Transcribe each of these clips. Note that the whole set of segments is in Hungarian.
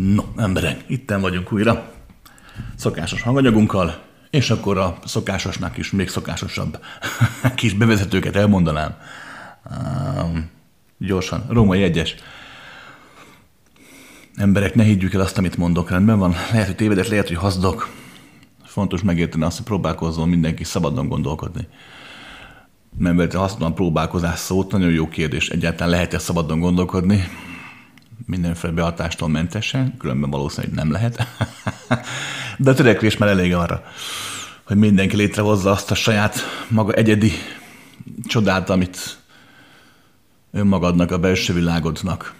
No, emberek, itten vagyunk újra. Szokásos hanganyagunkkal, és akkor a szokásosnak is még szokásosabb kis bevezetőket elmondanám. Um, gyorsan, római egyes. Emberek, ne higgyük el azt, amit mondok, rendben van. Lehet, hogy tévedek, lehet, hogy hazdok. Fontos megérteni azt, hogy próbálkozzon mindenki szabadon gondolkodni. Mert használom próbálkozás szót, nagyon jó kérdés. Egyáltalán lehet-e szabadon gondolkodni? Mindenféle behatástól mentesen, különben valószínűleg nem lehet. De a törekvés már elég arra, hogy mindenki létrehozza azt a saját maga egyedi csodát, amit önmagadnak, a belső világodnak,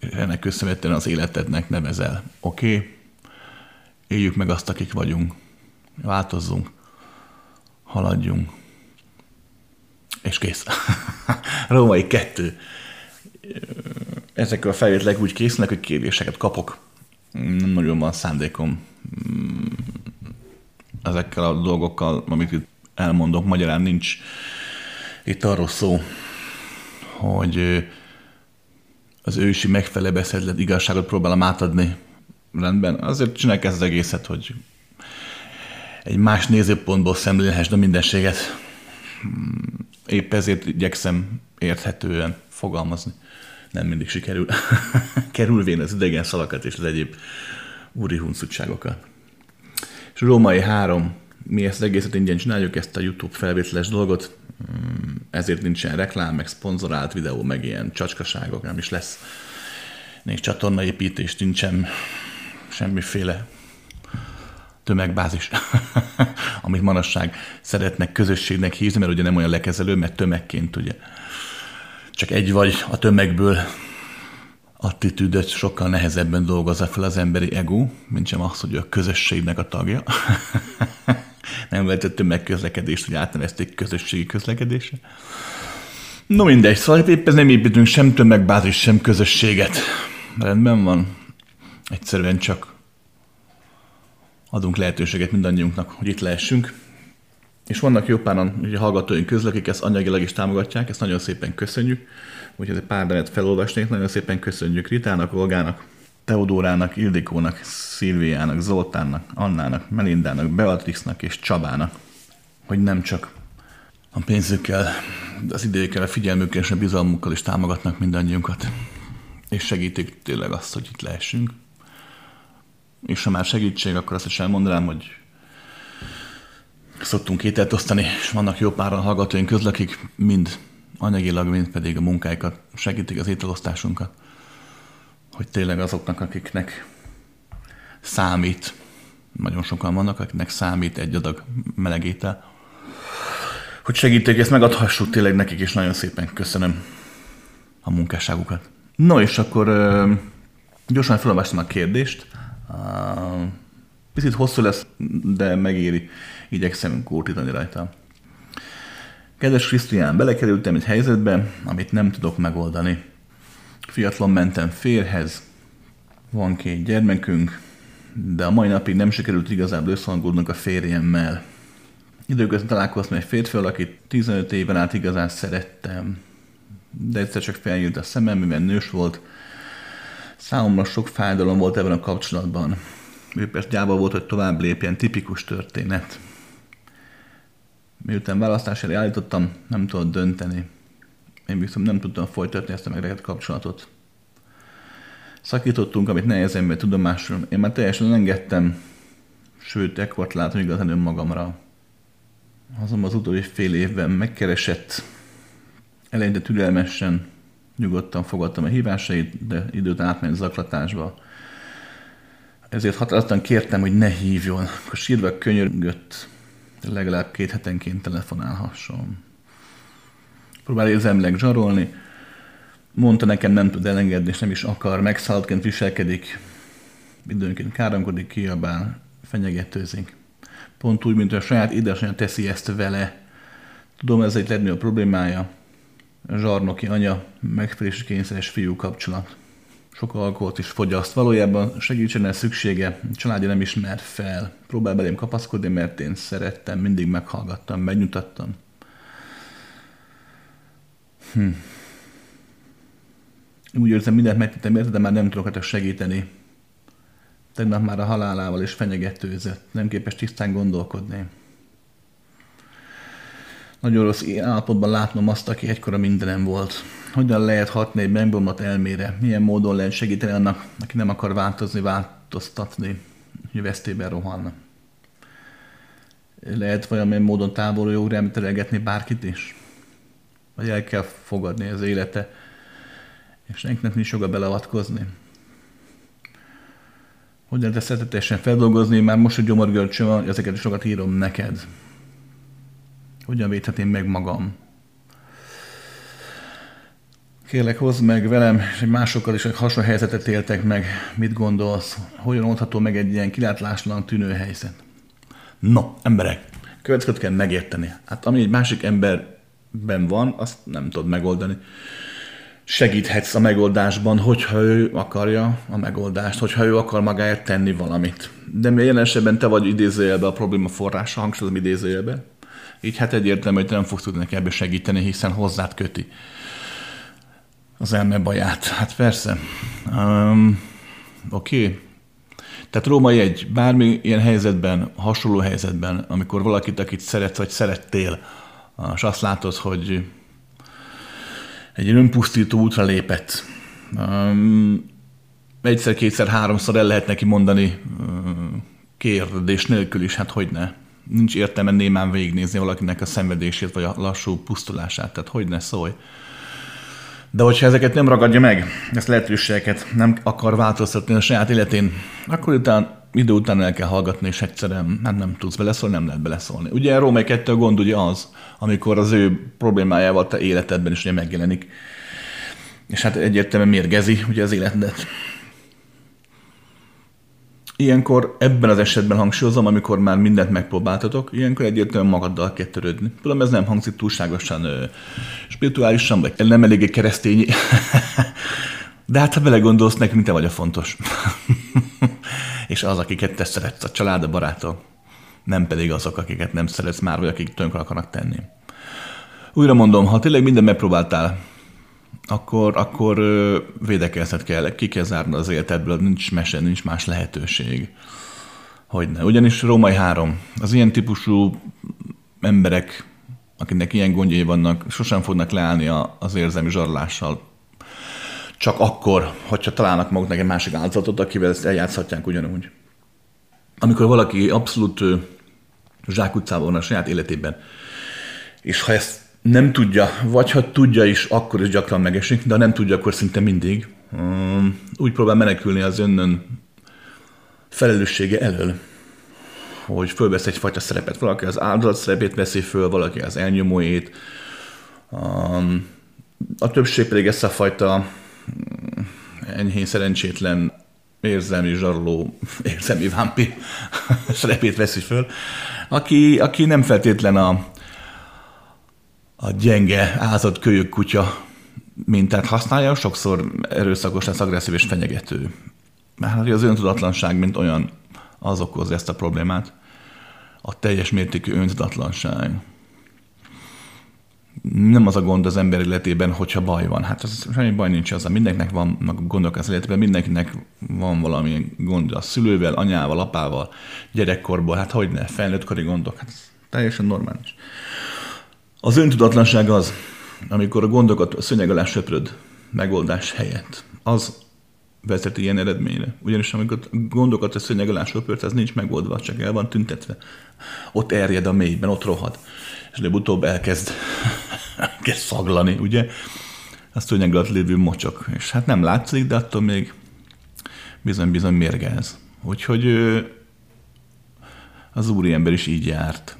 ennek köszönhetően az életednek nevezel. Oké, okay? éljük meg azt, akik vagyunk, változzunk, haladjunk, és kész. Római kettő ezek a felvételek úgy készülnek, hogy kérdéseket kapok. Nem nagyon van szándékom mm, ezekkel a dolgokkal, amit itt elmondok. Magyarán nincs itt arról szó, hogy az ősi megfelelő beszédlet igazságot próbálom átadni. Rendben, azért csinálják ezt az egészet, hogy egy más nézőpontból szemlélhessd a mindenséget. Épp ezért igyekszem érthetően fogalmazni nem mindig sikerül. Kerülvén az idegen szalakat és az egyéb úri huncutságokat. És Római három, mi ezt egészet ingyen csináljuk, ezt a YouTube felvételes dolgot, mm, ezért nincsen reklám, meg szponzorált videó, meg ilyen csacskaságok, nem is lesz. Még csatornaépítés, nincsen semmiféle tömegbázis, amit manasság szeretnek közösségnek hívni, mert ugye nem olyan lekezelő, mert tömegként ugye csak egy vagy a tömegből attitűdöt sokkal nehezebben dolgozza fel az emberi ego, mint sem az, hogy a közösségnek a tagja. nem lehetett tömegközlekedést, hogy átnevezték közösségi közlekedésre. No mindegy, szóval éppen nem építünk sem tömegbázis, sem közösséget. Rendben van. Egyszerűen csak adunk lehetőséget mindannyiunknak, hogy itt lehessünk. És vannak jó páran ugye, hallgatóink közül, akik ezt anyagilag is támogatják, ezt nagyon szépen köszönjük. Úgyhogy egy pár nevet felolvasnék, nagyon szépen köszönjük Ritának, Olgának, Teodórának, Ildikónak, Szilviának, Zoltánnak, Annának, Melindának, Beatrixnak és Csabának, hogy nem csak a pénzükkel, az idejükkel, a figyelmükkel és a bizalmukkal is támogatnak mindannyiunkat, és segítik tényleg azt, hogy itt lehessünk. És ha már segítség, akkor azt is elmondanám, hogy szoktunk ételt osztani, és vannak jó páran hallgatóink közül, akik mind anyagilag, mind pedig a munkáikat segítik az ételosztásunkat, hogy tényleg azoknak, akiknek számít, nagyon sokan vannak, akiknek számít egy adag meleg étel, hogy segíték, ezt megadhassuk tényleg nekik, és nagyon szépen köszönöm a munkásságukat. No, és akkor gyorsan felolvastam a kérdést. Picit hosszú lesz, de megéri igyekszem kótítani rajta. Kedves Krisztián, belekerültem egy helyzetbe, amit nem tudok megoldani. Fiatalon mentem férhez, van két gyermekünk, de a mai napig nem sikerült igazából összehangolnunk a férjemmel. Időközben találkoztam egy férfival, akit 15 éven át igazán szerettem, de egyszer csak feljött a szemem, mivel nős volt. Számomra sok fájdalom volt ebben a kapcsolatban. Persze gyáva volt, hogy tovább lépjen, tipikus történet. Miután választás elé állítottam, nem tudott dönteni. Én viszont nem tudtam folytatni ezt a megrekedt kapcsolatot. Szakítottunk, amit nehezen vett tudomásul. Én már teljesen engedtem, sőt, ekkort látom igazán önmagamra. Azonban az utóbbi fél évben megkeresett, eleinte türelmesen, nyugodtan fogadtam a hívásait, de időt átment zaklatásba. Ezért határozottan kértem, hogy ne hívjon. Akkor sírva könyörgött, legalább két hetenként telefonálhasson. Próbál érzelmileg zsarolni, mondta nekem nem tud elengedni, és nem is akar, megszálltként viselkedik, időnként káromkodik, kiabál, fenyegetőzik. Pont úgy, mint a saját édesanyja teszi ezt vele. Tudom, ez egy legnagyobb problémája. Zsarnoki anya, megfelelési kényszeres fiú kapcsolat sok alkoholt is fogyaszt. Valójában segítségre szüksége, családja nem ismer fel. Próbál belém kapaszkodni, mert én szerettem, mindig meghallgattam, megnyutattam. Hm. Úgy érzem, mindent megtettem érte, de már nem tudok hát segíteni. Tegnap már a halálával is fenyegetőzött, nem képes tisztán gondolkodni. Nagyon rossz állapotban látnom azt, aki egykora mindenem volt. Hogyan lehet hatni egy megbomlott elmére? Milyen módon lehet segíteni annak, aki nem akar változni, változtatni, hogy vesztében rohanna? Lehet valamilyen módon távolról jó remtelelgetni bárkit is? Vagy el kell fogadni az élete, és senkinek nincs joga beleavatkozni? Hogyan te szeretetesen feldolgozni, már most, hogy gyomorgörcsöm van, ezeket is sokat írom neked. Hogyan védhetném meg magam? Kérlek, hozd meg velem, és másokkal is, hasonló helyzetet éltek meg. Mit gondolsz? Hogyan oldható meg egy ilyen kilátláslan tűnő helyzet? No, emberek, következőt kell megérteni. Hát ami egy másik emberben van, azt nem tudod megoldani. Segíthetsz a megoldásban, hogyha ő akarja a megoldást, hogyha ő akar magáért tenni valamit. De mi jelen esetben te vagy idézőjelbe a probléma forrása, hangsúlyozom idézőjelbe. Így hát egyértelmű, hogy nem fogsz tudni neki ebbe segíteni, hiszen hozzád köti az elme baját. Hát persze. Um, Oké. Okay. Tehát Róma egy bármi ilyen helyzetben, hasonló helyzetben, amikor valakit, akit szeretsz, vagy szerettél, és azt látod, hogy egy önpusztító útra lépett. Um, egyszer, kétszer, háromszor el lehet neki mondani um, kérdés nélkül is, hát hogy ne. Nincs értelme némán végignézni valakinek a szenvedését, vagy a lassú pusztulását, tehát hogy ne szólj. De hogyha ezeket nem ragadja meg, ezt lehetőségeket nem akar változtatni a saját életén, akkor utána idő után el kell hallgatni, és egyszerűen hát nem tudsz beleszólni, nem lehet beleszólni. Ugye Római 2 a gond ugye az, amikor az ő problémájával te életedben is ugye megjelenik, és hát egyértelműen mérgezi ugye az életedet. Ilyenkor ebben az esetben hangsúlyozom, amikor már mindent megpróbáltatok, ilyenkor egyértelműen magaddal kell törődni. Tudom, ez nem hangzik túlságosan ö, spirituálisan, vagy nem eléggé keresztény. De hát ha belegondolsz, nekünk te vagy a fontos. és az, akiket te szeretsz, a család, a barátok, nem pedig azok, akiket nem szeretsz már, vagy akik tönkre akarnak tenni. Újra mondom, ha tényleg minden megpróbáltál, akkor, akkor védekezned kell, ki kell zárni az életedből, nincs mese, nincs más lehetőség. Hogyne. Ugyanis Római három. Az ilyen típusú emberek, akinek ilyen gondjai vannak, sosem fognak leállni az érzelmi zsarlással. Csak akkor, hogyha találnak maguknak egy másik áldozatot, akivel ezt eljátszhatják ugyanúgy. Amikor valaki abszolút zsákutcában van a saját életében, és ha ezt nem tudja, vagy ha tudja is, akkor is gyakran megesik, de ha nem tudja, akkor szinte mindig. Um, úgy próbál menekülni az önnön felelőssége elől, hogy fölvesz egyfajta szerepet. Valaki az áldozat szerepét veszi föl, valaki az elnyomóét. Um, a többség pedig ezt a fajta mm, enyhén szerencsétlen érzelmi zsaroló, érzelmi vámpír szerepét veszi föl, aki, aki nem feltétlen a, a gyenge, ázott kölyök kutya mintát használja, sokszor erőszakos lesz, agresszív és fenyegető. Mert az öntudatlanság, mint olyan, az okozza ezt a problémát. A teljes mértékű öntudatlanság. Nem az a gond az ember életében, hogyha baj van. Hát az semmi baj nincs az, mindenkinek van gondok az életében, mindenkinek van valami gond a szülővel, anyával, apával, gyerekkorból, hát hogy ne, felnőttkori gondok, hát teljesen normális. Az öntudatlanság az, amikor a gondokat a szönyeg alá söpröd megoldás helyett. Az vezet ilyen eredményre. Ugyanis amikor gondokat a szönyeg alá söpröd, az nincs megoldva, csak el van tüntetve. Ott erjed a mélyben, ott rohad. És előbb-utóbb elkezd, elkezd szaglani, ugye? A szönyeg alatt lévő mocsok. És hát nem látszik, de attól még bizony-bizony mérgez. Úgyhogy az úriember is így járt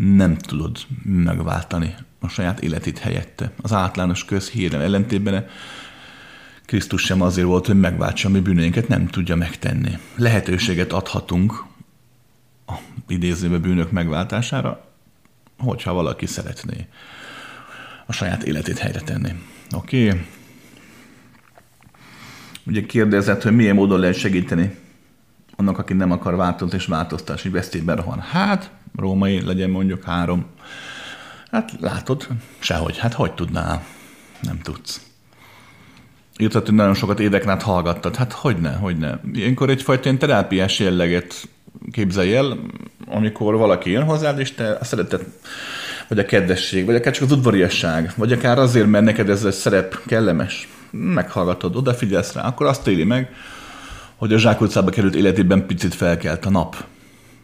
nem tudod megváltani a saját életét helyette. Az általános közhírem ellentétben Krisztus sem azért volt, hogy megváltsa mi bűneinket, nem tudja megtenni. Lehetőséget adhatunk a idézőbe bűnök megváltására, hogyha valaki szeretné a saját életét helyre tenni. Oké? Okay? Ugye kérdezett, hogy milyen módon lehet segíteni annak, aki nem akar változni és változtatni, és vesztélyben rohan. Hát, római legyen mondjuk három. Hát látod, sehogy. Hát hogy tudnál? Nem tudsz. írtad, hogy nagyon sokat éveken át hallgattad. Hát hogyne, hogyne. Ilyenkor egyfajta ilyen terápiás jelleget képzelj el, amikor valaki jön hozzád, és te a szeretet, vagy a kedvesség, vagy akár csak az udvariasság, vagy akár azért, mert neked ez egy szerep kellemes, meghallgatod, odafigyelsz rá, akkor azt éli meg, hogy a zsákutcába került életében picit felkelt a nap.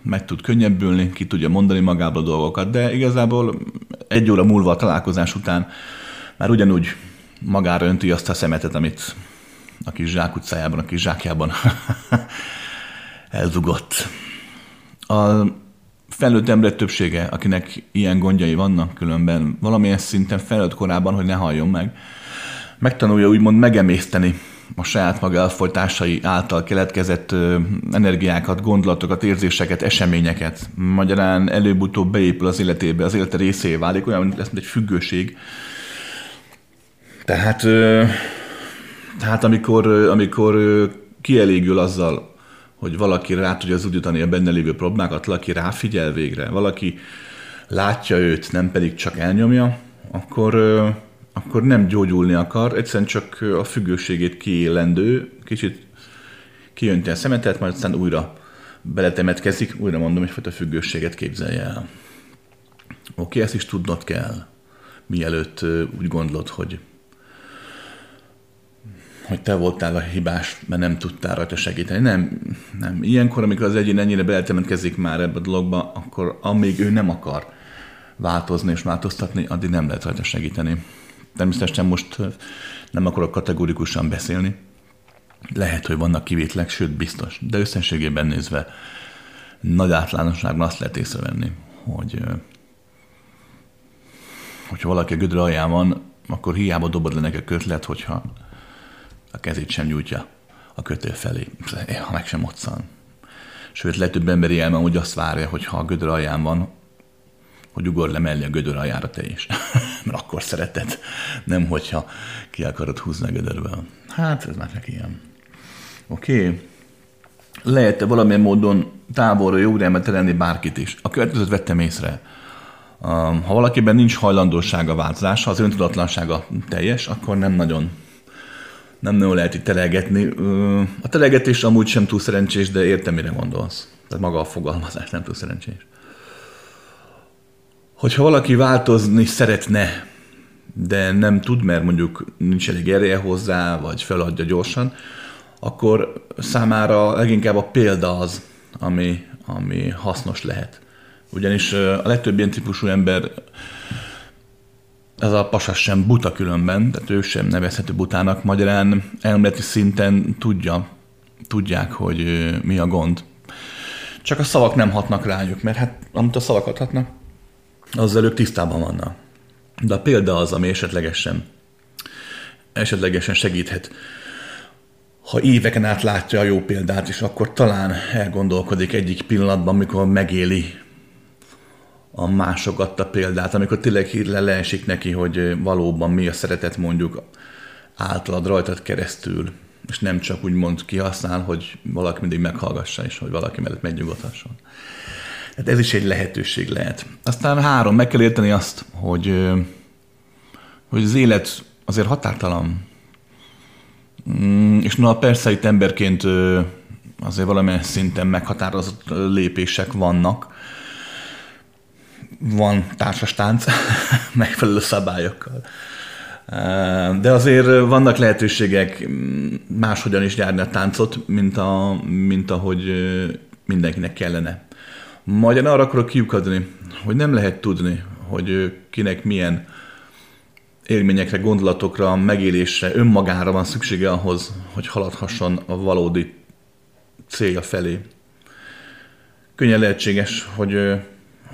Meg tud könnyebbülni, ki tudja mondani magából dolgokat, de igazából egy óra múlva a találkozás után már ugyanúgy magára önti azt a szemetet, amit a kis zsákutcájában, a kis zsákjában eldugott. A felnőtt ember többsége, akinek ilyen gondjai vannak különben, valamilyen szinten felnőtt korában, hogy ne halljon meg, megtanulja úgymond megemészteni a saját maga elfolytásai által keletkezett energiákat, gondolatokat, érzéseket, eseményeket. Magyarán előbb-utóbb beépül az életébe, az élete részévé válik, olyan, lesz, mint egy függőség. Tehát, tehát amikor, amikor kielégül azzal, hogy valaki rá tudja zúdítani a benne lévő problémákat, valaki ráfigyel végre, valaki látja őt, nem pedig csak elnyomja, akkor, akkor nem gyógyulni akar, egyszerűen csak a függőségét kiélendő, kicsit kijönti a szemetet, majd aztán újra beletemetkezik, újra mondom, egyfajta függőséget képzelje el. Oké, ezt is tudnod kell, mielőtt úgy gondolod, hogy hogy te voltál a hibás, mert nem tudtál rajta segíteni. Nem, nem. Ilyenkor, amikor az egyén ennyire beletemetkezik már ebbe a dologba, akkor amíg ő nem akar változni és változtatni, addig nem lehet rajta segíteni. Természetesen most nem akarok kategórikusan beszélni. Lehet, hogy vannak kivételek, sőt biztos. De összességében nézve nagy általánosságban azt lehet észrevenni, hogy hogyha valaki a gödre alján van, akkor hiába dobod le neki a kötlet, hogyha a kezét sem nyújtja a kötő felé, ha meg sem moccan. Sőt, legtöbb emberi elme úgy azt várja, hogy ha a gödör alján van, hogy ugor le mellé a gödör aljára te is. Mert akkor szereted, nem hogyha ki akarod húzni a gödörből. Hát, ez már neki ilyen. Oké. Okay. Lehet-e valamilyen módon távolra irányba terelni bárkit is? A következőt vettem észre. Ha valakiben nincs hajlandósága változása, az öntudatlansága teljes, akkor nem nagyon nem nagyon lehet itt telegetni. A telegetés amúgy sem túl szerencsés, de értem, mire gondolsz. Tehát maga a fogalmazás nem túl szerencsés. Hogyha valaki változni szeretne, de nem tud, mert mondjuk nincs elég ereje hozzá, vagy feladja gyorsan, akkor számára leginkább a példa az, ami, ami hasznos lehet. Ugyanis a legtöbb ilyen típusú ember ez a pasas sem buta különben, tehát ő sem nevezhető butának. Magyarán elméleti szinten tudja, tudják, hogy mi a gond. Csak a szavak nem hatnak rájuk, mert hát amit a szavak hatnak, azzal ők tisztában vannak. De a példa az, ami esetlegesen, esetlegesen segíthet. Ha éveken át látja a jó példát, és akkor talán elgondolkodik egyik pillanatban, mikor megéli a mások adta példát, amikor tényleg hirtelen leesik neki, hogy valóban mi a szeretet mondjuk általad rajtad keresztül, és nem csak úgy mond kihasznál, hogy valaki mindig meghallgassa, és hogy valaki mellett megnyugodhasson. Hát ez is egy lehetőség lehet. Aztán három, meg kell érteni azt, hogy, hogy az élet azért határtalan. Mm, és na persze itt emberként azért valamilyen szinten meghatározott lépések vannak, van társas tánc megfelelő szabályokkal. De azért vannak lehetőségek máshogyan is járni a táncot, mint, a, mint ahogy mindenkinek kellene. Magyarán arra akarok kiukadni, hogy nem lehet tudni, hogy kinek milyen élményekre, gondolatokra, megélésre, önmagára van szüksége ahhoz, hogy haladhasson a valódi célja felé. Könnyen lehetséges, hogy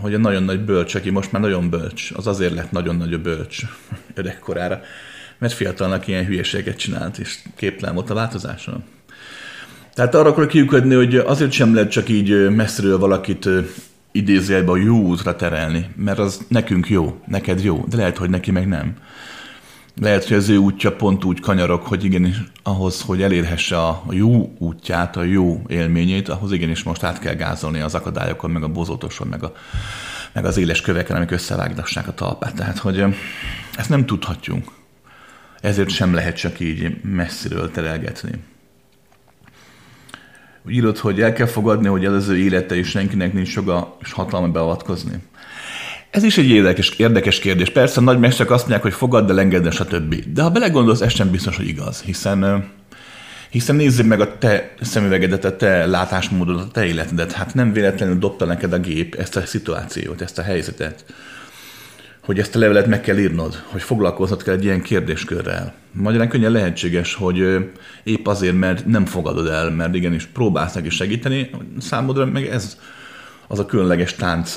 hogy a nagyon nagy bölcs, aki most már nagyon bölcs, az azért lett nagyon nagy a bölcs öregkorára, mert fiatalnak ilyen hülyeséget csinált, és képtelen volt a változáson. Tehát arra akarok kiukadni, hogy azért sem lehet csak így messziről valakit idézőjelbe a jó útra terelni, mert az nekünk jó, neked jó, de lehet, hogy neki meg nem. Lehet, hogy az ő útja pont úgy kanyarok, hogy igenis ahhoz, hogy elérhesse a jó útját, a jó élményét, ahhoz igenis most át kell gázolni az akadályokon, meg a bozótoson, meg, a, meg az éles köveken, amik összevágdassák a talpát. Tehát, hogy ezt nem tudhatjuk. ezért sem lehet csak így messziről terelgetni. Úgy írod, hogy el kell fogadni, hogy ez az ő élete és senkinek nincs joga és hatalma beavatkozni. Ez is egy érdekes, érdekes kérdés. Persze a nagy mesterek azt mondják, hogy fogadd el, engedd stb. De ha belegondolsz, ez sem biztos, hogy igaz, hiszen hiszen nézzük meg a te szemüvegedet, a te látásmódodat, a te életedet. Hát nem véletlenül dobta neked a gép ezt a szituációt, ezt a helyzetet hogy ezt a levelet meg kell írnod, hogy foglalkoznod kell egy ilyen kérdéskörrel. Magyarán könnyen lehetséges, hogy épp azért, mert nem fogadod el, mert igenis próbálsz neki segíteni, számodra meg ez az a különleges tánc,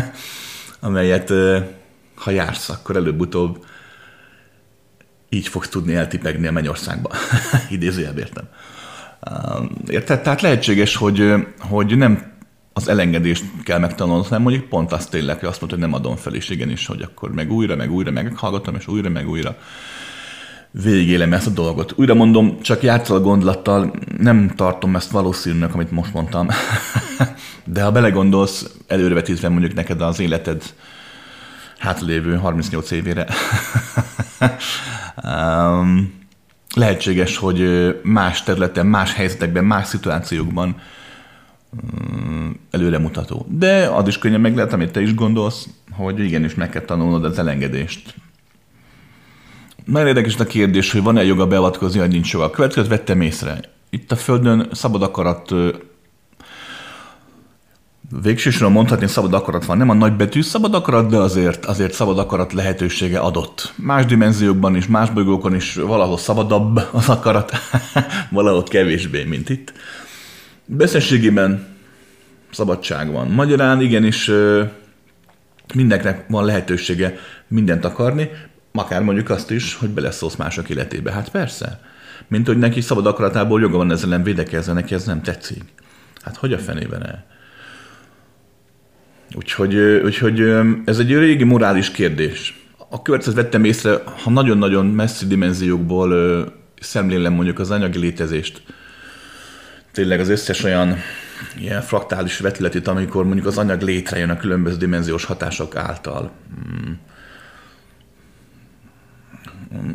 amelyet ha jársz, akkor előbb-utóbb így fogsz tudni eltipegni a mennyországba. Idézőjelben értem. Érted? Tehát lehetséges, hogy, hogy nem az elengedést kell megtanulnod, hanem mondjuk pont azt tényleg, hogy azt mondta, hogy nem adom fel, és igenis, hogy akkor meg újra, meg újra meghallgatom, és újra, meg újra végélem ezt a dolgot. Újra mondom, csak játszol a gondolattal, nem tartom ezt valószínűnek, amit most mondtam. De ha belegondolsz, előrevetítve mondjuk neked az életed hátralévő 38 évére, um, lehetséges, hogy más területen, más helyzetekben, más szituációkban előremutató. De az is könnyen meg lehet, amit te is gondolsz, hogy igenis meg kell tanulnod az elengedést. Nagyon érdekes a kérdés, hogy van-e joga beavatkozni, vagy nincs joga. Következőt vettem észre. Itt a Földön szabad akarat végsősorban mondhatni, szabad akarat van. Nem a nagybetű szabad akarat, de azért, azért szabad akarat lehetősége adott. Más dimenziókban is, más bolygókon is valahol szabadabb az akarat, valahol kevésbé, mint itt. Beszességében szabadság van. Magyarán igenis mindenkinek van lehetősége mindent akarni, akár mondjuk azt is, hogy beleszólsz mások életébe. Hát persze. Mint hogy neki szabad akaratából joga van ezzel nem védekezni, neki ez nem tetszik. Hát hogy a fenében el? Úgyhogy, úgyhogy ez egy régi morális kérdés. A következőt vettem észre, ha nagyon-nagyon messzi dimenziókból szemlélem mondjuk az anyagi létezést, tényleg az összes olyan ilyen fraktális vetületét, amikor mondjuk az anyag létrejön a különböző dimenziós hatások által. Hmm.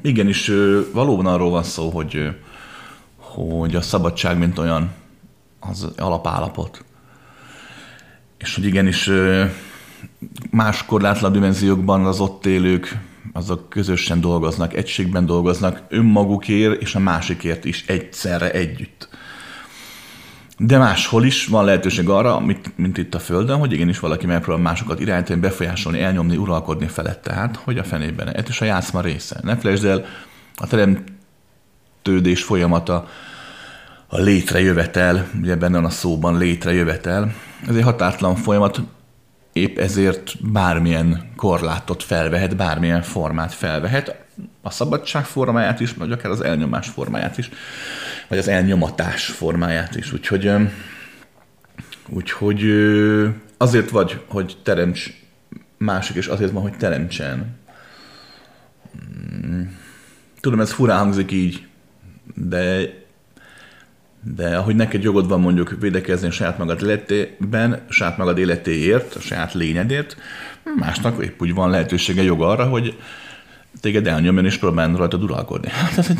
Igenis, valóban arról van szó, hogy, hogy a szabadság, mint olyan, az alapállapot. És hogy igenis más korlátlan dimenziókban az ott élők, azok közösen dolgoznak, egységben dolgoznak, önmagukért és a másikért is egyszerre együtt. De máshol is van lehetőség arra, mint, mint itt a Földön, hogy igenis valaki megpróbál másokat irányítani, befolyásolni, elnyomni, uralkodni felett. Tehát, hogy a fenében. Ez is a játszma része. Ne felejtsd el, a teremtődés folyamata, a létrejövetel, ugye benne van a szóban létrejövetel, ez egy határtlan folyamat, épp ezért bármilyen korlátot felvehet, bármilyen formát felvehet, a szabadság formáját is, vagy akár az elnyomás formáját is vagy az elnyomatás formáját is. Úgyhogy, úgyhogy azért vagy, hogy teremts másik, és azért van, hogy teremtsen. Hmm. Tudom, ez furán hangzik így, de de ahogy neked jogod van mondjuk védekezni a saját magad életében, saját magad életéért, a saját lényedért, másnak épp úgy van lehetősége joga arra, hogy téged elnyomjon és próbáljon rajta uralkodni. Hát ez egy,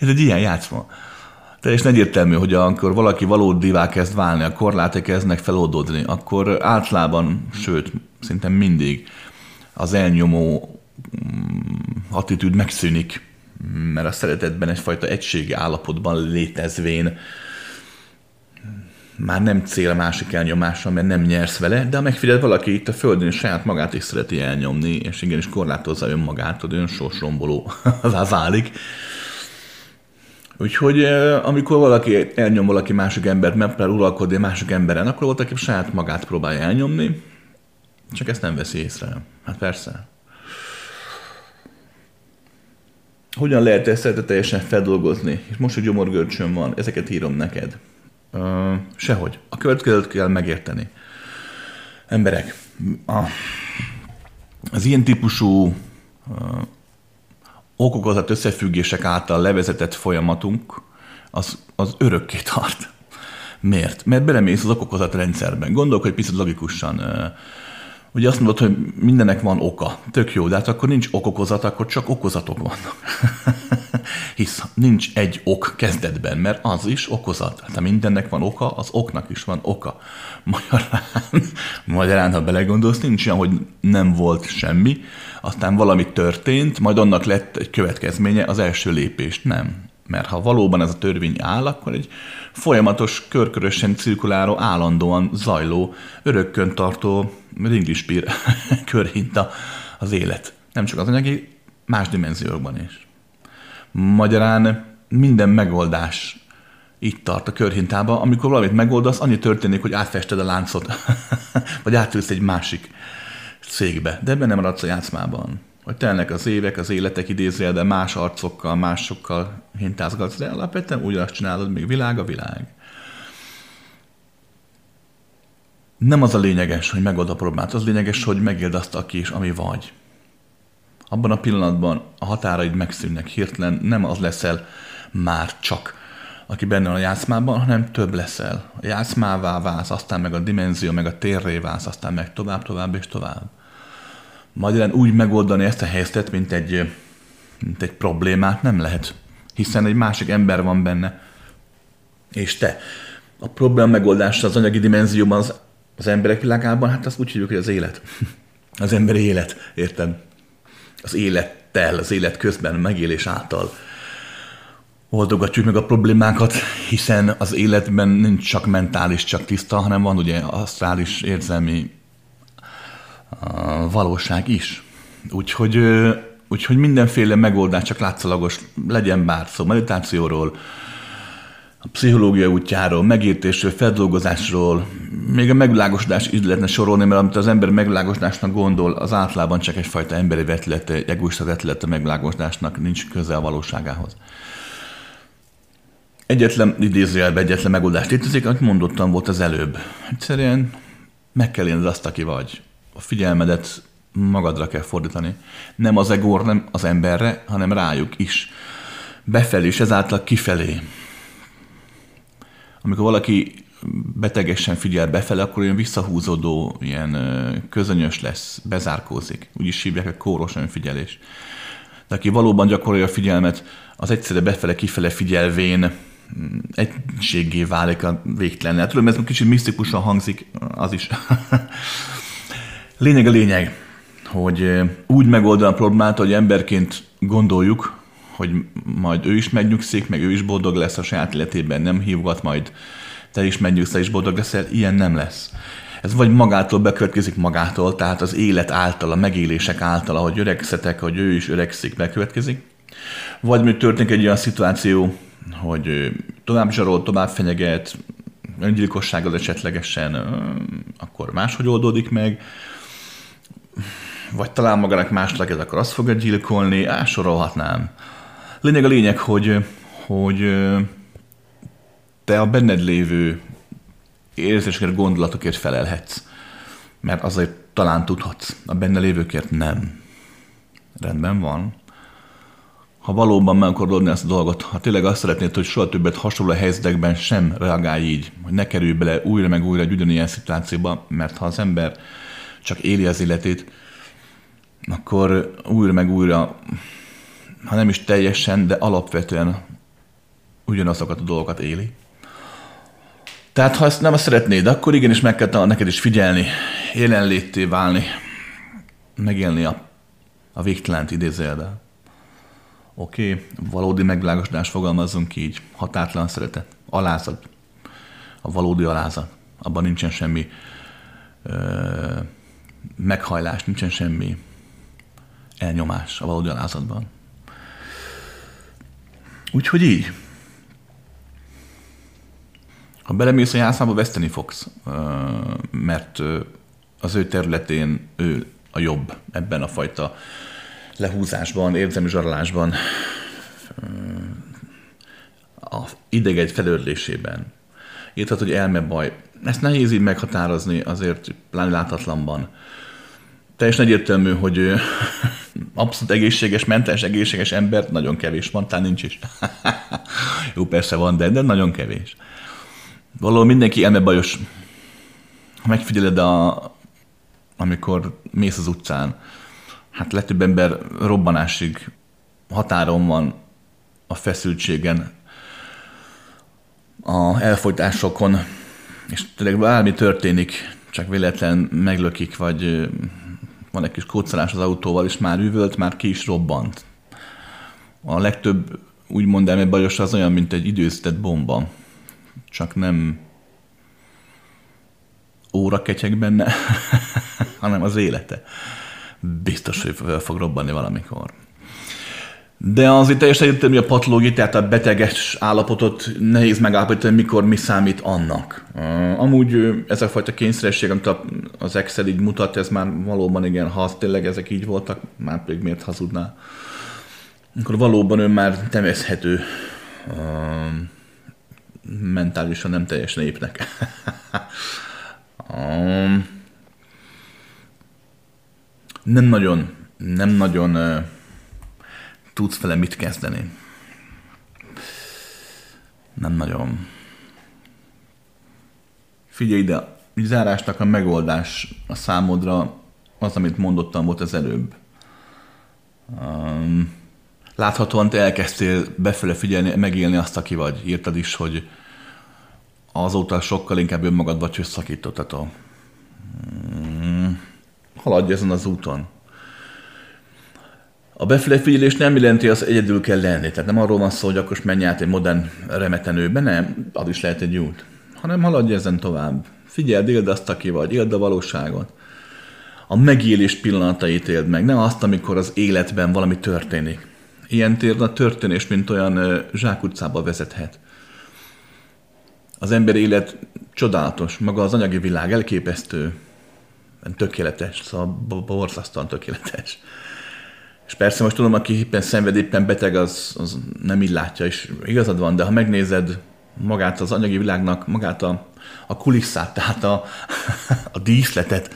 ez egy ilyen játszma. Teljesen egyértelmű, hogy amikor valaki valódivá kezd válni, a korlátok kezdnek feloldódni, akkor általában, sőt, szinte mindig az elnyomó mm, attitűd megszűnik, mert a szeretetben egyfajta egységi állapotban létezvén már nem cél a másik elnyomása, mert nem nyersz vele, de ha megfigyeld valaki itt a Földön saját magát is szereti elnyomni, és igenis korlátozza önmagát, hogy olyan sorsromboló válik. Úgyhogy amikor valaki elnyom valaki másik embert, megpróbál uralkodni másik emberen, akkor volt, aki saját magát próbálja elnyomni, csak ezt nem veszi észre. Hát persze. Hogyan lehet ezt teljesen feldolgozni? És most, hogy gyomorgörcsön van, ezeket írom neked. Uh, sehogy. A következőt kell megérteni. Emberek, a, az ilyen típusú uh, okokozat összefüggések által levezetett folyamatunk az, az örökké tart. Miért? Mert belemész az okokozat rendszerben. Gondolok, hogy picit logikusan. Uh, Ugye azt mondod, hogy mindennek van oka. Tök jó, de hát akkor nincs okokozat, akkor csak okozatok vannak. Hisz nincs egy ok kezdetben, mert az is okozat. Hát ha mindennek van oka, az oknak is van oka. Magyarán, magyarán ha belegondolsz, nincs olyan, hogy nem volt semmi, aztán valami történt, majd annak lett egy következménye, az első lépés. Nem. Mert ha valóban ez a törvény áll, akkor egy folyamatos, körkörösen cirkuláló, állandóan zajló, örökkön tartó ringlispír körhinta az élet. Nem csak az anyagi, más dimenziókban is. Magyarán minden megoldás itt tart a körhintába, amikor valamit megoldasz, annyi történik, hogy átfested a láncot, vagy átülsz egy másik cégbe, de ebben nem maradsz a játszmában. Hogy telnek az évek, az életek idézél, de más arcokkal, másokkal hintázgatsz, de alapvetően ugyanazt csinálod, még világ a világ. Nem az a lényeges, hogy megold a problémát, az lényeges, hogy megéld azt, aki és ami vagy. Abban a pillanatban a határaid megszűnnek hirtelen, nem az leszel már csak, aki benne a játszmában, hanem több leszel. A játszmává válsz, aztán meg a dimenzió, meg a térré válsz, aztán meg tovább, tovább és tovább. Magyarán úgy megoldani ezt a helyzetet, mint egy, mint egy problémát nem lehet, hiszen egy másik ember van benne, és te. A probléma megoldása az anyagi dimenzióban, az, az emberek világában, hát azt úgy hívjuk, hogy az élet. Az emberi élet, érted? Az élettel, az élet közben, megélés által oldogatjuk meg a problémákat, hiszen az életben nincs csak mentális, csak tiszta, hanem van ugye asztrális érzelmi valóság is. Úgyhogy, úgyhogy mindenféle megoldás csak látszalagos legyen bár szó meditációról, a pszichológia útjáról, megértésről, feldolgozásról, még a megvilágosodás is lehetne sorolni, mert amit az ember megvilágosodásnak gondol, az általában csak egyfajta emberi vetülete, egoista vetülete megvilágosodásnak, nincs köze a valóságához. Egyetlen idézőjelben egyetlen megoldás létezik, amit mondottam volt az előbb. Egyszerűen meg kell élned azt, aki vagy a figyelmedet magadra kell fordítani. Nem az egór, nem az emberre, hanem rájuk is. Befelé, és ezáltal kifelé. Amikor valaki betegesen figyel befele, akkor olyan visszahúzódó, ilyen közönyös lesz, bezárkózik. Úgy is hívják a kóros önfigyelés. De aki valóban gyakorolja a figyelmet, az egyszerre befele, kifele figyelvén mm, egységé válik a végtelen. Tudom, ez kicsit misztikusan hangzik, az is. Lényeg a lényeg, hogy úgy megoldani a problémát, hogy emberként gondoljuk, hogy majd ő is megnyugszik, meg ő is boldog lesz a saját életében, nem hívgat majd, te is megnyugsz, is boldog leszel, ilyen nem lesz. Ez vagy magától bekövetkezik magától, tehát az élet által, a megélések által, ahogy öregszetek, hogy ő is öregszik, bekövetkezik. Vagy még történik egy olyan szituáció, hogy tovább zsarol, tovább fenyeget, öngyilkossággal esetlegesen, akkor máshogy oldódik meg, vagy talán magának más legyen, akkor azt fogja gyilkolni, á, sorolhatnám. Lényeg a lényeg, hogy, hogy te a benned lévő érzéseket, gondolatokért felelhetsz. Mert azért talán tudhatsz, a benne lévőkért nem. Rendben van. Ha valóban meg akarod adni ezt a dolgot, ha tényleg azt szeretnéd, hogy soha többet hasonló helyzetekben sem reagálj így, hogy ne kerülj bele újra meg újra egy ugyanilyen szituációba, mert ha az ember csak éli az életét, akkor újra meg újra, ha nem is teljesen, de alapvetően ugyanazokat a dolgokat éli. Tehát ha ezt nem szeretnéd, akkor igenis meg kell neked is figyelni, jelenlétté válni, megélni a, a végtelent idézőjelben. Oké, valódi megvilágosodás fogalmazzunk így, határtlan szeretet, alázat, a valódi alázat, abban nincsen semmi ö, meghajlás, nincsen semmi elnyomás a valódi alázatban. Úgyhogy így. Ha belemész a játszába, veszteni fogsz, mert az ő területén ő a jobb ebben a fajta lehúzásban, érzelmi zsarolásban, a ideg felörlésében. Érted, hogy elmebaj. Ezt nehéz így meghatározni azért pláne látatlanban teljesen egyértelmű, hogy abszolút egészséges, mentális egészséges ember nagyon kevés van, talán nincs is. Jó, persze van, de, de nagyon kevés. Valahol mindenki elmebajos. Ha megfigyeled a, amikor mész az utcán, hát legtöbb ember robbanásig határon van a feszültségen, a elfolytásokon, és tényleg bármi történik, csak véletlen meglökik, vagy van egy kis kócolás az autóval, és már üvölt, már ki is robbant. A legtöbb úgymond elmebajos az olyan, mint egy időzített bomba. Csak nem óra ketyeg benne, hanem az élete. Biztos, hogy fel fog robbanni valamikor. De azért teljesen egyértelmű a patológia, tehát a beteges állapotot nehéz megállapítani, mikor mi számít annak. Amúgy ez a fajta kényszeresség, amit az Excel így mutat, ez már valóban igen, ha tényleg ezek így voltak, már pedig miért hazudná. Akkor valóban ő már temészhető mentálisan nem teljesen épnek. um, nem nagyon, nem nagyon tudsz vele mit kezdeni. Nem nagyon. Figyelj ide, zárásnak a megoldás a számodra az, amit mondottam volt az előbb. Um, láthatóan te elkezdtél befele figyelni, megélni azt, aki vagy. Írtad is, hogy azóta sokkal inkább önmagadba csösszakítottad. Hmm, haladj ezen az úton. A befele figyelés nem jelenti, az egyedül kell lenni. Tehát nem arról van szó, hogy akkor menj át egy modern remetenőbe, nem, az is lehet egy út. Hanem haladj ezen tovább. Figyeld, éld azt, aki vagy, éld a valóságot. A megélés pillanatait éld meg, nem azt, amikor az életben valami történik. Ilyen tér a történés, mint olyan zsákutcába vezethet. Az ember élet csodálatos, maga az anyagi világ elképesztő, tökéletes, szóval borzasztóan tökéletes. És persze most tudom, aki éppen szenved, éppen beteg, az, az nem így látja, és igazad van, de ha megnézed magát az anyagi világnak, magát a, a kulisszát, tehát a, a díszletet,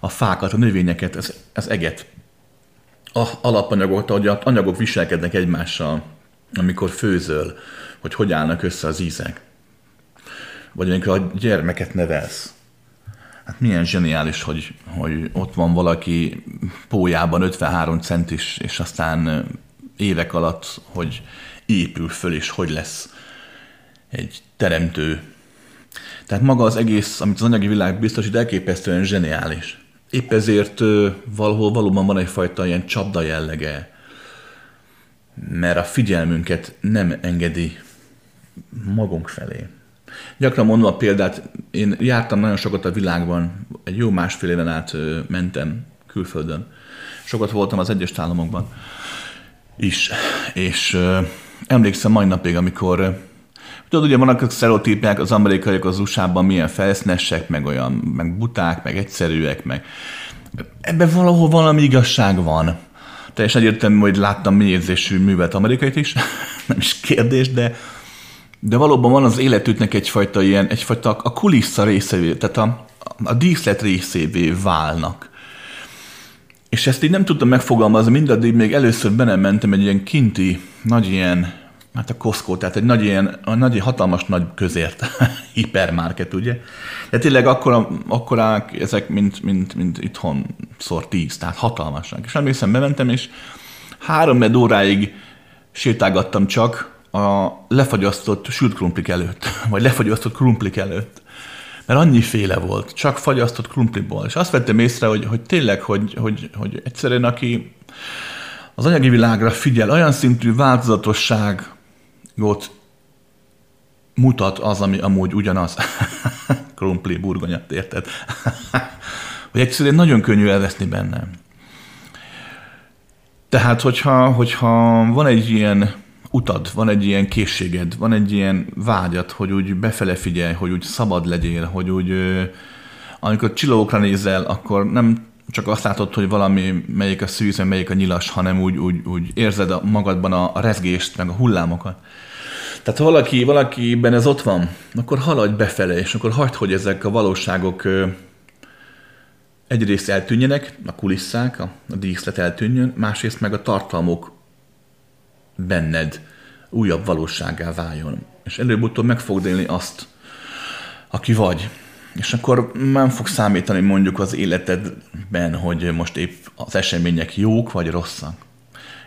a fákat, a növényeket, az, az eget, a alapanyagot, ahogy az anyagok viselkednek egymással, amikor főzöl, hogy hogy állnak össze az ízek. Vagy amikor a gyermeket nevelsz. Hát milyen zseniális, hogy, hogy ott van valaki pójában 53 centis, és aztán évek alatt, hogy épül föl, és hogy lesz egy teremtő. Tehát maga az egész, amit az anyagi világ biztosít, elképesztően zseniális. Épp ezért valahol valóban van egyfajta ilyen csapda jellege, mert a figyelmünket nem engedi magunk felé. Gyakran mondom a példát, én jártam nagyon sokat a világban, egy jó másfél éven át mentem külföldön. Sokat voltam az egyes államokban is, és emlékszem mai napig, amikor Tudod, ugye vannak a sztereotípiák, az amerikaiak az USA-ban milyen felszínesek, meg olyan, meg buták, meg egyszerűek, meg ebben valahol valami igazság van. Teljesen egyértelmű, hogy láttam mély érzésű művet amerikait is, nem is kérdés, de, de valóban van az életüknek egyfajta ilyen, egyfajta a kulissza részévé, tehát a, a díszlet részévé válnak. És ezt így nem tudtam megfogalmazni, mindaddig még először be nem mentem egy ilyen kinti, nagy ilyen Hát a Costco, tehát egy nagy ilyen, a nagy, hatalmas nagy közért hipermarket, ugye? De tényleg akkora, akkorák ezek, mint, mint, mint itthon szor tíz, tehát hatalmasak. És emlékszem, bementem, és három óráig sétálgattam csak a lefagyasztott sült krumplik előtt, vagy lefagyasztott krumplik előtt. Mert annyi féle volt, csak fagyasztott krumpliból. És azt vettem észre, hogy, hogy tényleg, hogy, hogy, hogy egyszerűen aki az anyagi világra figyel, olyan szintű változatosság, ott mutat az, ami amúgy ugyanaz. Krumpli, burgonyat, érted? hogy egyszerűen nagyon könnyű elveszni bennem. Tehát, hogyha, hogyha van egy ilyen utad, van egy ilyen készséged, van egy ilyen vágyat, hogy úgy befele figyelj, hogy úgy szabad legyél, hogy úgy amikor csillagokra nézel, akkor nem csak azt látod, hogy valami melyik a szűz, melyik a nyilas, hanem úgy, úgy, úgy érzed a magadban a, a rezgést, meg a hullámokat. Tehát ha valaki, valakiben ez ott van, akkor haladj befele, és akkor hagyd, hogy ezek a valóságok egyrészt eltűnjenek, a kulisszák, a, a díszlet eltűnjön, másrészt meg a tartalmok benned újabb valósággá váljon. És előbb-utóbb meg fogod élni azt, aki vagy. És akkor nem fog számítani mondjuk az életedben, hogy most épp az események jók vagy rosszak.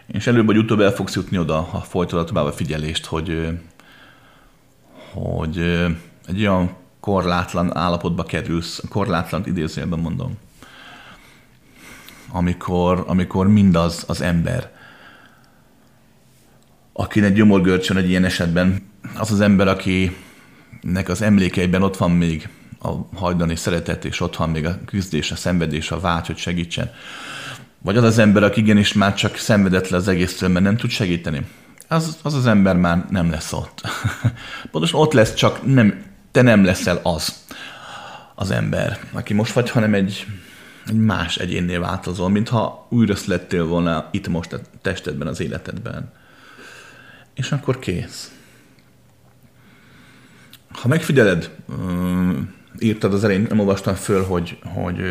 És előbb vagy utóbb el fogsz jutni oda, ha folytatod tovább a figyelést, hogy, hogy egy olyan korlátlan állapotba kerülsz, korlátlan idézőjelben mondom, amikor, amikor mindaz az ember, akinek gyomorgörcsön egy ilyen esetben, az az ember, akinek az emlékeiben ott van még a hajdani szeretet, és ott van még a küzdés, a szenvedés, a vágy, hogy segítsen. Vagy az az ember, aki igenis már csak szenvedett le az egésztől, mert nem tud segíteni. Az az, az ember már nem lesz ott. Pontosan ott lesz, csak nem, te nem leszel az az ember, aki most vagy, hanem egy, egy más egyénnél változol, mintha újra szlettél volna itt most a testedben, az életedben. És akkor kész. Ha megfigyeled, írtad az elején, nem olvastam föl, hogy, hogy,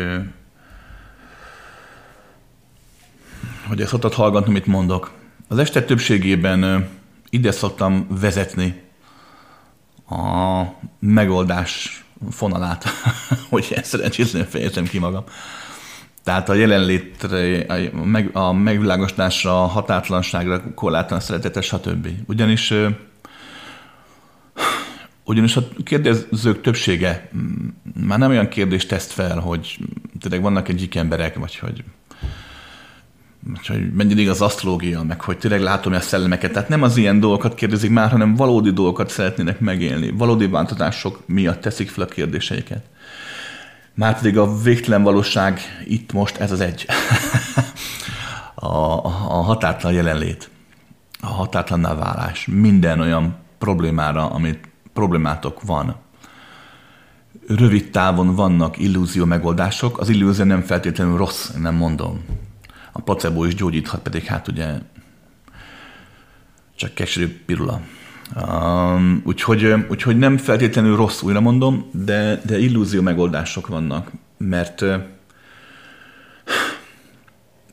hogy ezt szoktad hallgatni, mit mondok. Az este többségében ide szoktam vezetni a megoldás fonalát, hogy ezt szerencsétlenül fejezem ki magam. Tehát a jelenlétre, a, meg, a megvilágosításra, a határtlanságra, korlátlan szeretetre, stb. Ugyanis ugyanis a kérdezők többsége már nem olyan kérdést tesz fel, hogy tényleg vannak egy emberek, vagy hogy, hogy mennyire igaz asztrológia, meg hogy tényleg látom a szellemeket. Tehát nem az ilyen dolgokat kérdezik már, hanem valódi dolgokat szeretnének megélni. Valódi változások miatt teszik fel a kérdéseiket. Márpedig a végtelen valóság itt most ez az egy. a, a határtlan jelenlét, a határtlanná válás, minden olyan problémára, amit problémátok van. Rövid távon vannak illúzió megoldások, az illúzió nem feltétlenül rossz, nem mondom. A placebo is gyógyíthat, pedig hát ugye csak keserű pirula. Um, úgyhogy, úgyhogy nem feltétlenül rossz, újra mondom, de, de illúzió megoldások vannak, mert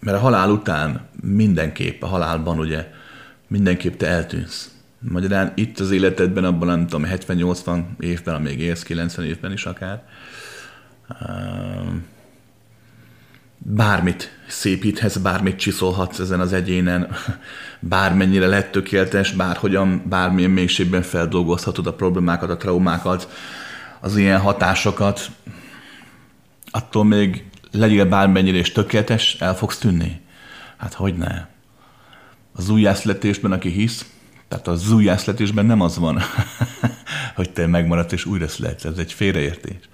mert a halál után mindenképp, a halálban ugye mindenképp te eltűnsz. Magyarán itt az életedben, abban nem tudom, 70-80 évben, amíg élsz, 90 évben is akár, bármit szépíthetsz, bármit csiszolhatsz ezen az egyénen, bármennyire lett tökéletes, bárhogyan, bármilyen mélységben feldolgozhatod a problémákat, a traumákat, az ilyen hatásokat, attól még legyél bármennyire is tökéletes, el fogsz tűnni. Hát hogy ne? Az újjászletésben, aki hisz, tehát a újjászletésben nem az van, hogy te megmaradsz és újra születsz. Ez egy félreértés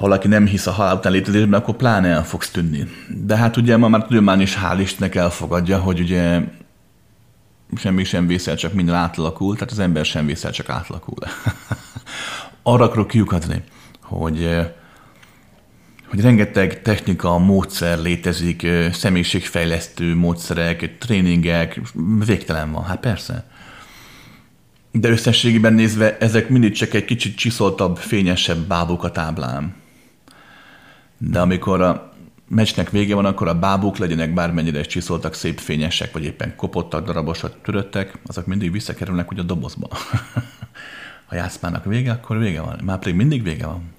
ha valaki nem hisz a halál után létezésben, akkor pláne el fogsz tűnni. De hát ugye ma már tudomány is hál' Istennek elfogadja, hogy ugye semmi sem vészel, csak minden átalakul, tehát az ember sem vészel, csak átalakul. Arra akarok kiukadni, hogy hogy rengeteg technika, módszer létezik, személyiségfejlesztő módszerek, tréningek, végtelen van, hát persze. De összességében nézve ezek mindig csak egy kicsit csiszoltabb, fényesebb bábuk a táblán de amikor a meccsnek vége van, akkor a bábuk legyenek bármennyire is csiszoltak, szép fényesek, vagy éppen kopottak, darabosat töröttek, azok mindig visszakerülnek ugye a dobozba. ha játszmának vége, akkor vége van. Már pedig mindig vége van.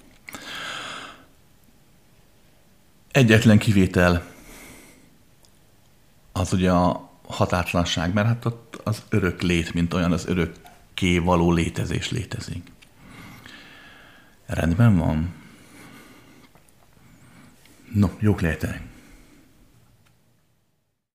Egyetlen kivétel az ugye a határtlanság, mert hát ott az örök lét, mint olyan az örökké való létezés létezik. Rendben van. No, jók lehetek.